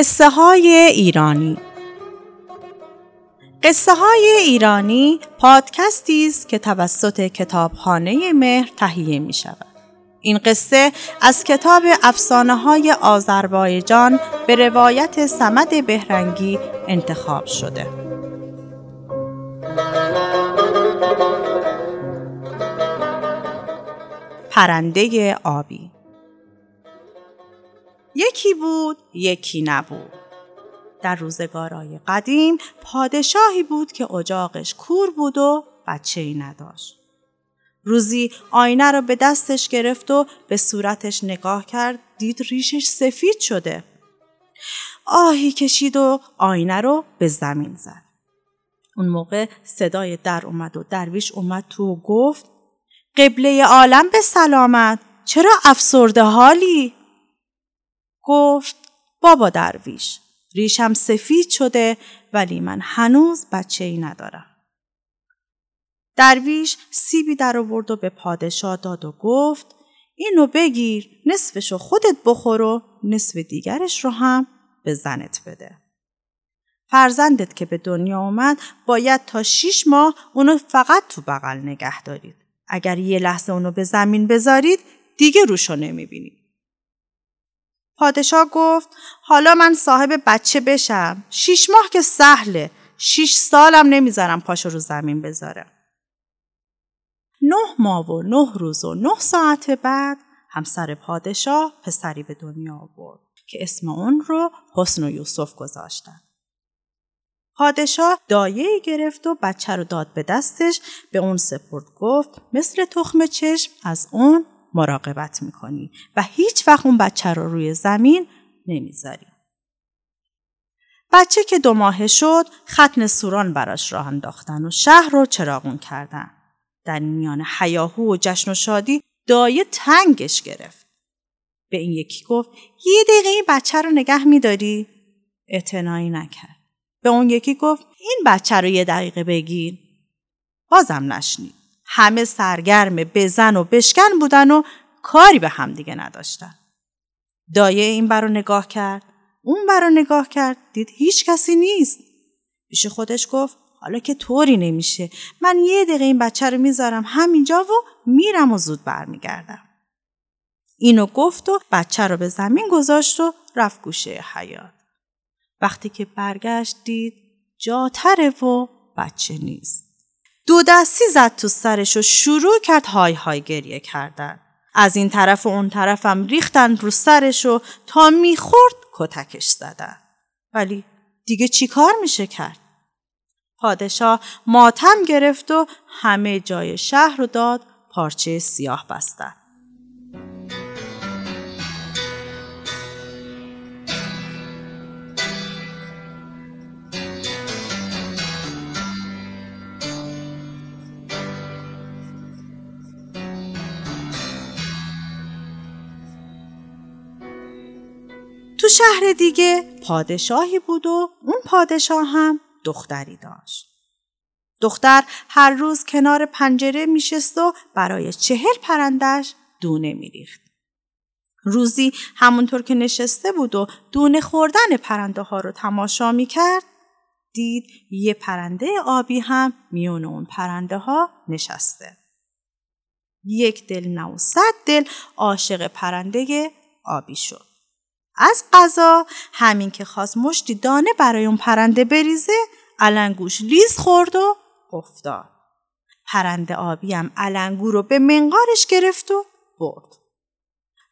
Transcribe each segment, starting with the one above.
قصه های ایرانی قصه های ایرانی پادکستی است که توسط کتابخانه مهر تهیه می شود. این قصه از کتاب افسانه های آذربایجان به روایت سمد بهرنگی انتخاب شده. پرنده آبی یکی بود یکی نبود در روزگارای قدیم پادشاهی بود که اجاقش کور بود و بچه ای نداشت. روزی آینه رو به دستش گرفت و به صورتش نگاه کرد دید ریشش سفید شده. آهی کشید و آینه رو به زمین زد. اون موقع صدای در اومد و درویش اومد تو و گفت قبله عالم به سلامت چرا افسرده حالی؟ گفت بابا درویش ریشم سفید شده ولی من هنوز بچه ای ندارم. درویش سیبی در آورد و به پادشاه داد و گفت اینو بگیر نصفشو خودت بخور و نصف دیگرش رو هم به زنت بده. فرزندت که به دنیا اومد باید تا شیش ماه اونو فقط تو بغل نگه دارید. اگر یه لحظه اونو به زمین بذارید دیگه روشو نمی‌بینید. پادشاه گفت حالا من صاحب بچه بشم. شیش ماه که سهله. شیش سالم نمی‌ذارم پاشو رو زمین بذاره. نه ماه و نه روز و نه ساعت بعد همسر پادشاه پسری به دنیا آورد که اسم اون رو حسن و یوسف گذاشتن. پادشاه دایه گرفت و بچه رو داد به دستش به اون سپرد گفت مثل تخم چشم از اون مراقبت می‌کنی و هیچ وقت اون بچه رو روی زمین نمی‌ذاری. بچه که دو ماه شد ختن سوران براش راه انداختن و شهر رو چراغون کردن. در میان حیاهو و جشن و شادی دایه تنگش گرفت. به این یکی گفت یه دقیقه این بچه رو نگه میداری؟ اعتنایی نکرد. به اون یکی گفت این بچه رو یه دقیقه بگیر. بازم نشنید. همه سرگرم بزن و بشکن بودن و کاری به هم دیگه نداشتن. دایه این برا نگاه کرد. اون برا نگاه کرد. دید هیچ کسی نیست. پیش خودش گفت حالا که طوری نمیشه من یه دقیقه این بچه رو می‌ذارم همینجا و میرم و زود برمیگردم. اینو گفت و بچه رو به زمین گذاشت و رفت گوشه حیات. وقتی که برگشت دید جاتره و بچه نیست. دو دستی زد تو سرش و شروع کرد های های گریه کردن. از این طرف و اون طرفم ریختن رو سرش و تا می‌خورد کتکش زدن. ولی دیگه چی کار میشه کرد؟ پادشاه ماتم گرفت و همه جای شهر رو داد پارچه سیاه بستن. شهر دیگه پادشاهی بود و اون پادشاه هم دختری داشت. دختر هر روز کنار پنجره میشست و برای چهل پرندش دونه میریخت. روزی همونطور که نشسته بود و دونه خوردن پرنده ها رو تماشا می‌کرد دید یه پرنده آبی هم میون اون پرنده ها نشسته. یک دل نه صد دل عاشق پرنده آبی شد. از قضا همین که خواست مشتی دانه برای اون پرنده بریزه علنگوش لیز خورد و افتاد. پرنده آبی هم علنگو رو به منقارش گرفت و برد.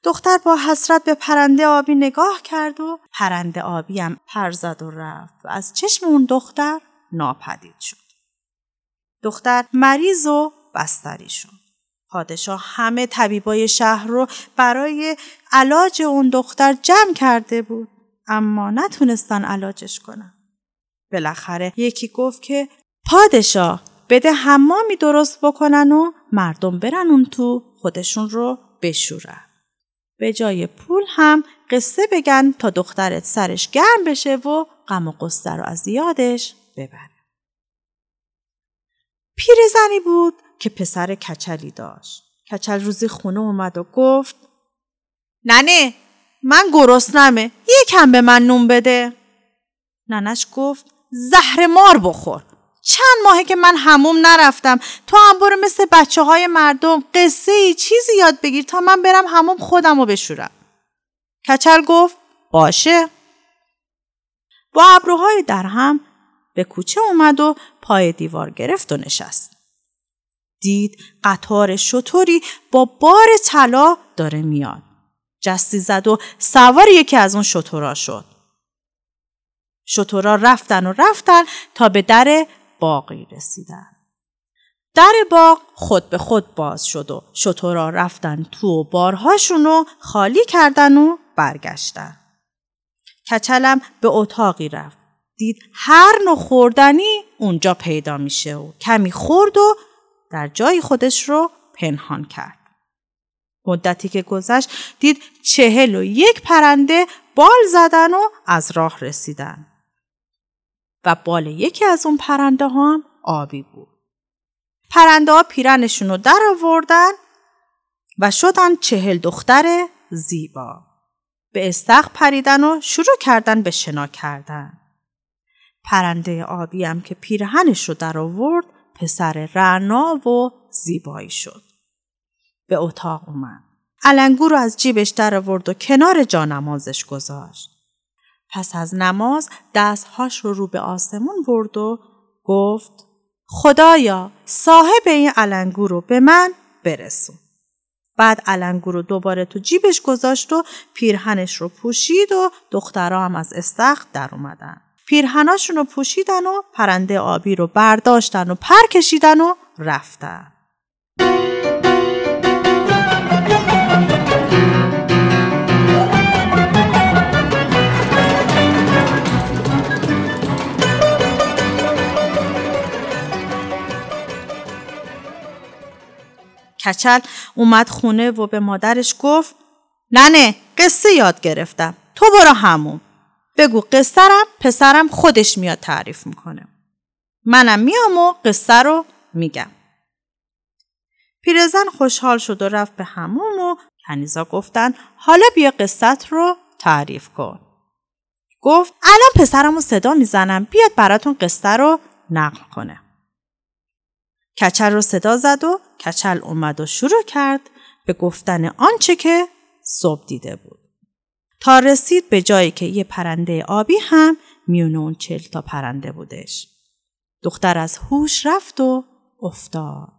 دختر با حسرت به پرنده آبی نگاه کرد و پرنده آبی هم پر زد و رفت و از چشم اون دختر ناپدید شد. دختر مریض و بستری شد. پادشاه همه طبیبای شهر رو برای علاج اون دختر جمع کرده بود اما نتونستن علاجش کنن. بالاخره یکی گفت که پادشاه بده حمامی درست بکنن و مردم برن اون تو خودشون رو بشورن. به جای پول هم قصه بگن تا دخترت سرش گرم بشه و غم و قصه رو از یادش ببره. پیرزنی بود که پسر کچلی داشت. کچل روزی خونه اومد و گفت ننه من گرسنمه یکم به من نون بده. ننش گفت زهر مار بخور. چند ماهه که من هموم نرفتم. تو هم برو مثل بچه های مردم قصه ای چیزی یاد بگیر تا من برم هموم خودم رو بشورم. کچل گفت باشه. با ابروهای در هم به کوچه اومد و پای دیوار گرفت و نشست. دید قطار شطوری با بار طلا داره میاد. جستی زد و سوار یکی از اون شطورا شد. شطورا رفتن و رفتن تا به در باقی رسیدن. در باغ خود به خود باز شد و شطورا رفتن تو و بارهاشون رو خالی کردن و برگشتن. کچلم به اتاقی رفت. دید هر نوع خوردنی اونجا پیدا میشه و کمی خورد و در جای خودش رو پنهان کرد. مدتی که گذشت دید چهل و یک پرنده بال زدن و از راه رسیدن. و بال یکی از اون پرنده ها هم آبی بود. پرنده ها پیرنشون رو در آوردن و شدن چهل دختر زیبا. به استخ پریدن و شروع کردن به شنا کردن. پرنده آبی هم که پیرهنش رو در آورد پسر رعنا و زیبایی شد. به اتاق اومد. علنگو رو از جیبش در آورد و کنار جانمازش گذاشت. پس از نماز دستهاش رو رو به آسمون برد و گفت خدایا صاحب این علنگو رو به من برسون. بعد علنگو رو دوباره تو جیبش گذاشت و پیرهنش رو پوشید و دخترها هم از استخر در اومدن. پیرهناشون رو پوشیدن و پرنده آبی رو برداشتن و پر کشیدن و رفتن. کچل اومد خونه و به مادرش گفت ننه قصه یاد گرفتم تو برو همون بگو قصرم پسرم خودش میاد تعریف می‌کنه. منم میام و قصه رو میگم. پیرزن خوشحال شد و رفت به هموم و کنیزا گفتن حالا بیا قصت رو تعریف کن. گفت الان پسرم رو صدا می‌زنم بیاد براتون قصه رو نقل کنه. کچل رو صدا زد و کچل اومد و شروع کرد به گفتن آنچه که صبح دیده بود. تا رسید به جایی که یه پرنده آبی هم میون اون چل تا پرنده بودش. دختر از هوش رفت و افتاد.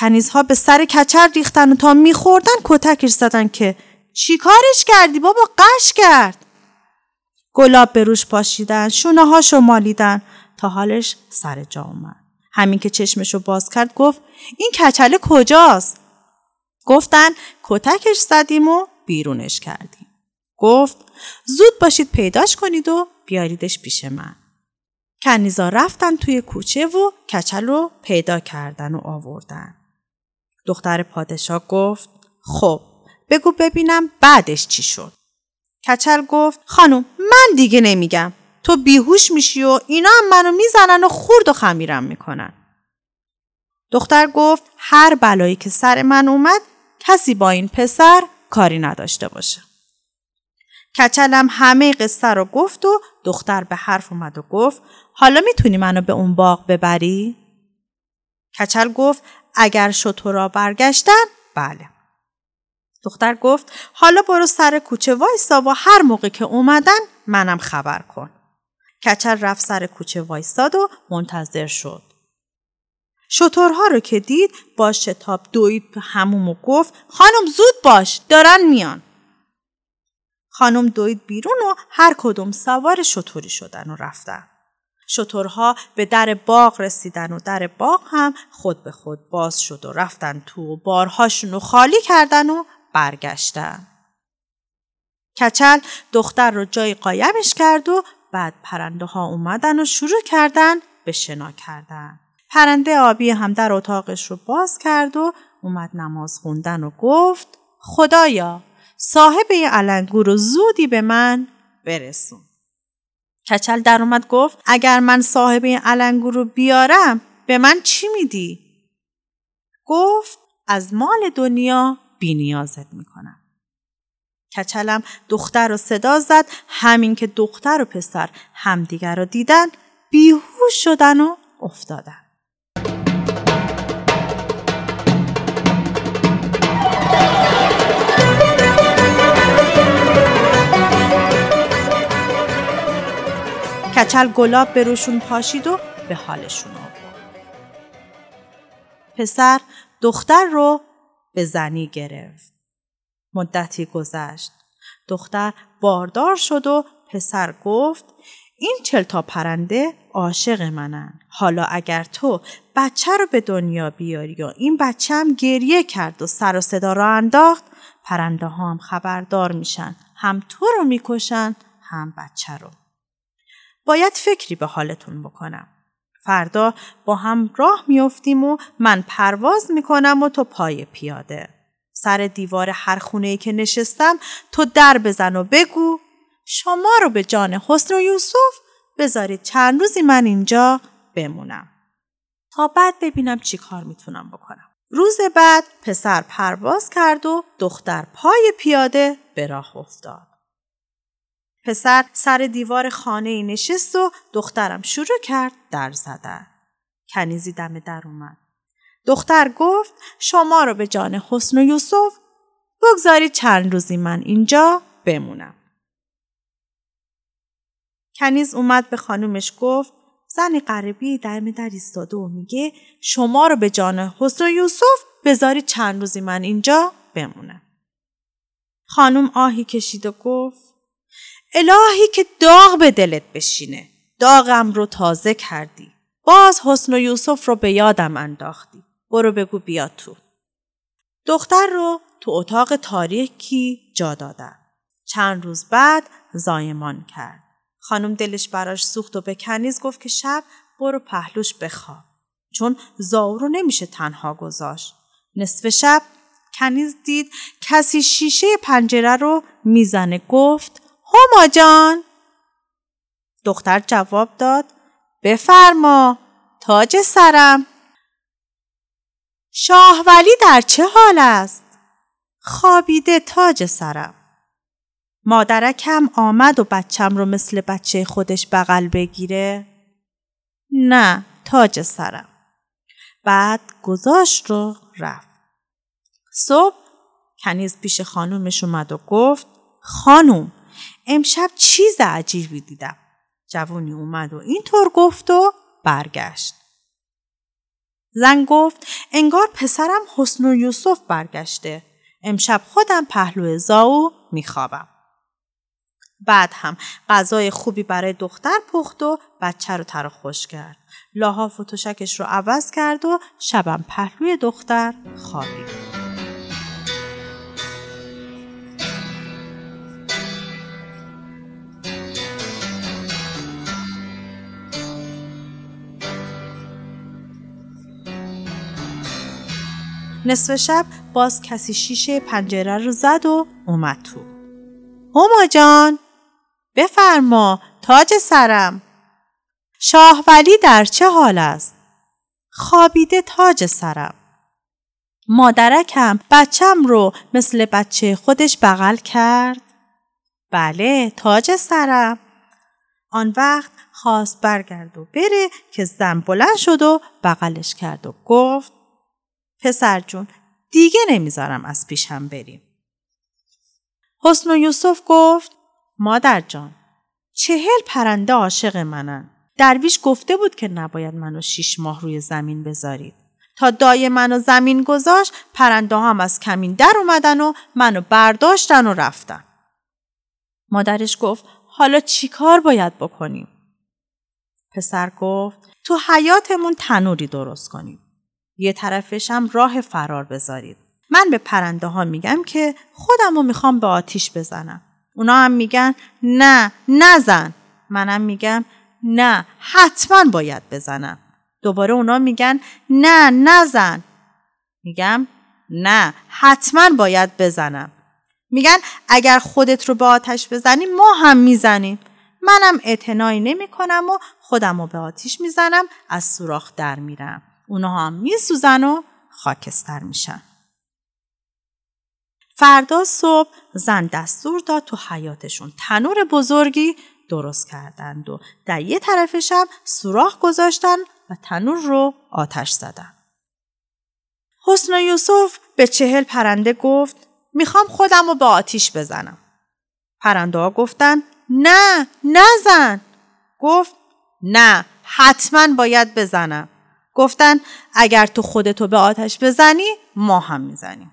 کنیزها به سر کچل ریختن و تا میخوردن کتکش زدن که چی کارش کردی بابا قش کرد. گلاب به روش پاشیدن شونه هاشو مالیدن تا حالش سر جا اومد. همین که چشمشو باز کرد گفت این کچله کجاست؟ گفتن کتکش زدیم و بیرونش کردیم. گفت زود باشید پیداش کنید و بیاریدش پیش من. کنیزا رفتن توی کوچه و کچل رو پیدا کردن و آوردن. دختر پادشاه گفت خب بگو ببینم بعدش چی شد. کچل گفت خانم من دیگه نمیگم. تو بیهوش میشی و اینا هم منو می‌زنن و خورد و خمیرم می‌کنن. دختر گفت هر بلایی که سر من اومد کسی با این پسر کاری نداشته باشه. کچلم همه قصه رو گفت و دختر به حرف اومد و گفت حالا می‌تونی منو به اون باغ ببری؟ کچل گفت اگر شطورا برگشتن بله. دختر گفت حالا برو سر کوچه وایسا و هر موقع که اومدن منم خبر کن. کچل رفت سر کوچه وایستاد و منتظر شد. شطورها رو که دید با شتاب دوید هموم و گفت خانم زود باش دارن میان. خانم دوید بیرون و هر کدوم سوار شطوری شدن و رفتن. شطورها به در باغ رسیدن و در باغ هم خود به خود باز شد و رفتن تو و بارهاشون رو خالی کردن و برگشتن. کچل دختر رو جای قایمش کرد و بعد پرنده ها اومدن و شروع کردن به شنا کردن. پرنده آبی هم در اتاقش رو باز کرد و اومد نماز خوندن و گفت خدایا صاحب علنگو رو زودی به من برسون. کچل در اومد گفت اگر من صاحب این علنگو رو بیارم به من چی میدی؟ گفت از مال دنیا بینیازت می‌کنم. کچلم دختر رو صدا زد همین که دختر و پسر همدیگر رو دیدن بیهوش شدن و افتادن. کچل گلاب به روشون پاشید و به حالشون آورد. پسر دختر رو به زنی گرفت. مدتی گذشت. دختر باردار شد و پسر گفت این چل تا پرنده عاشق منن. حالا اگر تو بچه رو به دنیا بیاری و این بچه هم گریه کرد و سر و صدا را انداخت پرنده ها هم خبردار میشن. هم تو رو می‌کشن هم بچه رو. باید فکری به حالتون بکنم. فردا با هم راه میافتیم و من پرواز می‌کنم و تو پای پیاده. سر دیوار هر خونه ای که نشستم تو در بزن و بگو شما رو به جان حسن و یوسف بذارید چند روزی من اینجا بمونم. تا بعد ببینم چی کار می‌تونم بکنم. روز بعد پسر پرواز کرد و دختر پای پیاده به راه افتاد. پسر سر دیوار خانه نشست و دخترم شروع کرد در زدن. کنیزی دم در اومد. دختر گفت شما رو به جان حسن و یوسف بگذارید چند روزی من اینجا بمونم. کنیز اومد به خانومش گفت زنی غریبی در در ایستاده و میگه شما رو به جان حسن و یوسف بذارید چند روزی من اینجا بمونم. خانم آهی کشید و گفت الهی که داغ به دلت بشینه. داغم رو تازه کردی. باز حسن و یوسف رو به یادم انداختی. برو بگو بیا تو. دختر رو تو اتاق تاریکی جا دادن. چند روز بعد زایمان کرد. خانم دلش براش سوخت و به کنیز گفت که شب برو پهلوش بخواب. چون زاو رو نمیشه تنها گذاشت. نصف شب کنیز دید کسی شیشه پنجره رو می‌زنه گفت هما جان. دختر جواب داد بفرما تاج سرم. شاه ولی در چه حال است؟ خوابیده تاج سرم. مادرکم آمد و بچم رو مثل بچه خودش بغل بگیره؟ نه تاج سرم. بعد گذاشت رو رفت. صبح کنیز پیش خانومش اومد و گفت خانوم امشب چیز عجیبی دیدم. جوونی اومد و اینطور گفت و برگشت. زن گفت انگار پسرم حسن و یوسف برگشته. امشب خودم پهلو زاو میخوابم. بعد هم غذای خوبی برای دختر پخت و بچه رو تر خوش کرد. لاحاف و تشکش رو عوض کرد و شبم پهلوی دختر خوابید. نصف شب باز کسی شیشه پنجره رو زد و اومد تو. هما جان بفرما تاج سرم شاه ولی در چه حال است؟ خوابیده تاج سرم مادرکم بچم رو مثل بچه خودش بغل کرد؟ بله تاج سرم آن وقت خواست برگرد و بره که زن بلند شد و بغلش کرد و گفت پسر جون دیگه نمی‌ذارم از پیشم بریم. حسن و یوسف گفت مادر جان چهل پرنده عاشق منن. درویش گفته بود که نباید منو شیش ماه روی زمین بذارید. تا دای منو زمین گذاشت پرنده هم از کمین در اومدن و منو برداشتن و رفتن. مادرش گفت حالا چی کار باید بکنیم؟ پسر گفت تو حیاتمون تنوری درست کنیم. یه طرفش هم راه فرار بذارید. من به پرنده ها میگم که خودم رو می‌خوام به آتیش بزنم. اونا هم میگن نه نزن. منم میگم نه حتما باید بزنم. دوباره اونا میگن نه نزن. میگم نه حتما باید بزنم. میگن اگر خودت رو به آتش بزنی ما هم می‌زنیم. منم اعتنایی نمی کنم و خودم رو به آتیش می‌زنم از سوراخ در میرم. اونها هم میسوزن و خاکستر میشن. فردا صبح زن دستور داد تو حیاتشون تنور بزرگی درست کردند و در یه طرفش هم سوراخ گذاشتن و تنور رو آتش زدن. حسن یوسف به چهل پرنده گفت می‌خوام خودم رو به آتیش بزنم. پرنده ها گفتن نه نزن. گفت نه حتما باید بزنم. گفتن اگر تو خودتو به آتش بزنی ما هم می‌زنیم.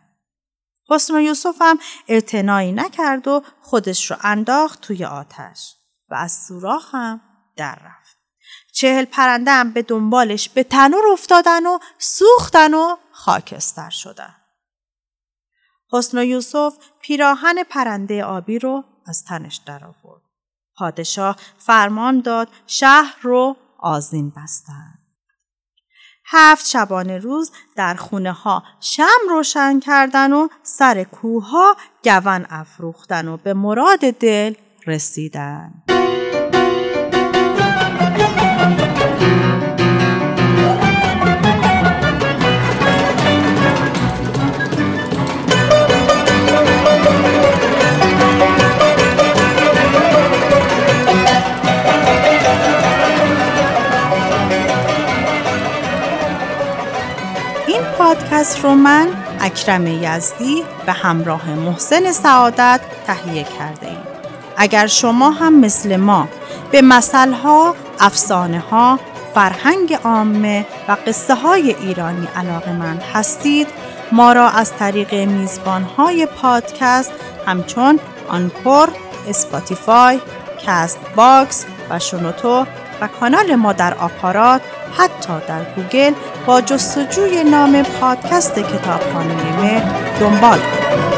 حسن یوسف هم اعتنایی نکرد و خودش رو انداخت توی آتش و از سوراخ هم در رفت. چهل پرنده هم به دنبالش به تنور افتادن و سوختن و خاکستر شدن. حسن یوسف پیراهن پرنده آبی رو از تنش در آورد. پادشاه فرمان داد شهر رو آزین بستن. هفت شبانه روز در خونه ها شم روشن کردن و سر کوه ها گون افروختن و به مراد دل رسیدن. پادکست رو من اکرم یزدی به همراه محسن سعادت تهیه کرده ایم. اگر شما هم مثل ما به مسئله افسانه ها، فرهنگ عامه و قصه های ایرانی علاقه‌مند هستید ما را از طریق میزبان های پادکست همچون Anchor، Spotify، Castbox و شنوتو و کانال ما در آپارات حتی در گوگل با جستجوی نام پادکست کتابخانه مهر دنبال کنید.